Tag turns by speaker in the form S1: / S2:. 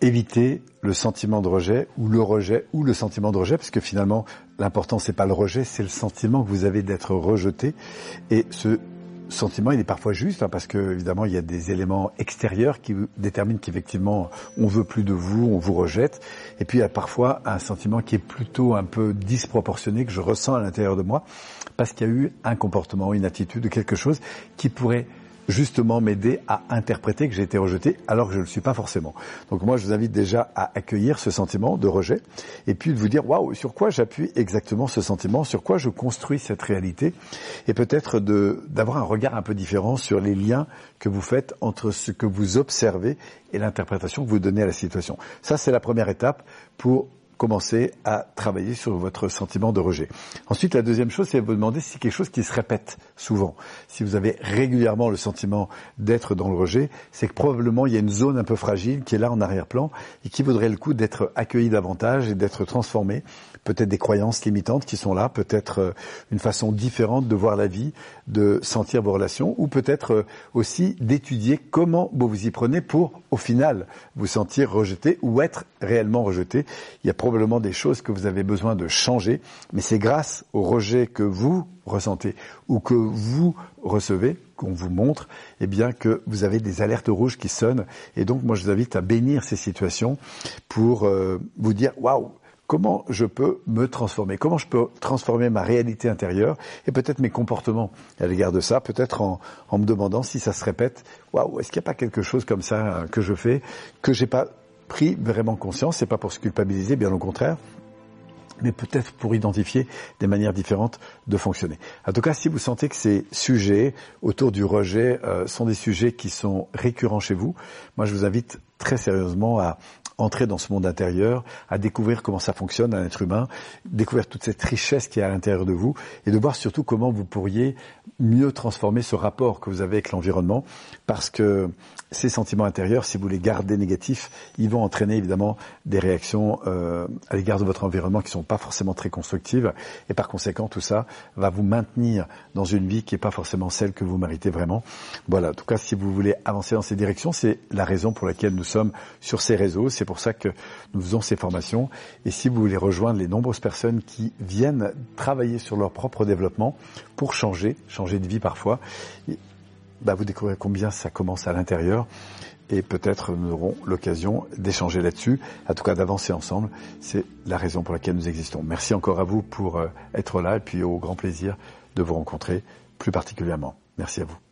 S1: éviter le sentiment de rejet ou le rejet ou le sentiment de rejet parce que finalement l'important c'est pas le rejet c'est le sentiment que vous avez d'être rejeté et ce sentiment, il est parfois juste, hein, parce que évidemment, il y a des éléments extérieurs qui déterminent qu'effectivement, on veut plus de vous, on vous rejette. Et puis, il y a parfois un sentiment qui est plutôt un peu disproportionné que je ressens à l'intérieur de moi, parce qu'il y a eu un comportement, une attitude, quelque chose qui pourrait justement m'aider à interpréter que j'ai été rejeté alors que je ne le suis pas forcément. Donc moi, je vous invite déjà à accueillir ce sentiment de rejet et puis de vous dire, waouh, sur quoi j'appuie exactement ce sentiment, sur quoi je construis cette réalité et peut-être d'avoir un regard un peu différent sur les liens que vous faites entre ce que vous observez et l'interprétation que vous donnez à la situation. Ça, c'est la première étape pour commencer à travailler sur votre sentiment de rejet. Ensuite, la deuxième chose, c'est de vous demander si quelque chose qui se répète souvent. Si vous avez régulièrement le sentiment d'être dans le rejet, c'est que probablement il y a une zone un peu fragile qui est là en arrière-plan et qui vaudrait le coup d'être accueillie davantage et d'être transformée peut-être des croyances limitantes qui sont là, peut-être euh, une façon différente de voir la vie, de sentir vos relations, ou peut-être euh, aussi d'étudier comment vous vous y prenez pour, au final, vous sentir rejeté ou être réellement rejeté. Il y a probablement des choses que vous avez besoin de changer, mais c'est grâce au rejet que vous ressentez ou que vous recevez, qu'on vous montre, eh bien que vous avez des alertes rouges qui sonnent. Et donc, moi, je vous invite à bénir ces situations pour euh, vous dire, waouh, comment je peux me transformer, comment je peux transformer ma réalité intérieure et peut-être mes comportements à l'égard de ça, peut-être en, me demandant si ça se répète, waouh, est-ce qu'il n'y a pas quelque chose comme ça euh, que je fais que j'ai pas pris vraiment conscience, c'est pas pour se culpabiliser, bien au contraire, mais peut-être pour identifier des manières différentes de fonctionner. En tout cas, si vous sentez que ces sujets autour du rejet euh, sont des sujets qui sont récurrents chez vous, moi je vous invite très sérieusement à entrer dans ce monde intérieur, à découvrir comment ça fonctionne un être humain, découvrir toute cette richesse qui est à l'intérieur de vous et de voir surtout comment vous pourriez mieux transformer ce rapport que vous avez avec l'environnement parce que ces sentiments intérieurs, si vous les gardez négatifs, ils vont entraîner évidemment des réactions euh, à l'égard de votre environnement qui sont pas forcément très constructives et par conséquent tout ça va vous maintenir dans une vie qui n'est pas forcément celle que vous méritez vraiment. Voilà, en tout cas si vous voulez avancer dans ces directions, c'est la raison pour laquelle nous sommes sur ces réseaux, pour ça que nous faisons ces formations. Et si vous voulez rejoindre les nombreuses personnes qui viennent travailler sur leur propre développement pour changer, changer de vie parfois, bah vous découvrez combien ça commence à l'intérieur. Et peut-être nous aurons l'occasion d'échanger là-dessus, en tout cas d'avancer ensemble. C'est la raison pour laquelle nous existons. Merci encore à vous pour euh, être là et puis au grand plaisir de vous rencontrer plus particulièrement. Merci à vous.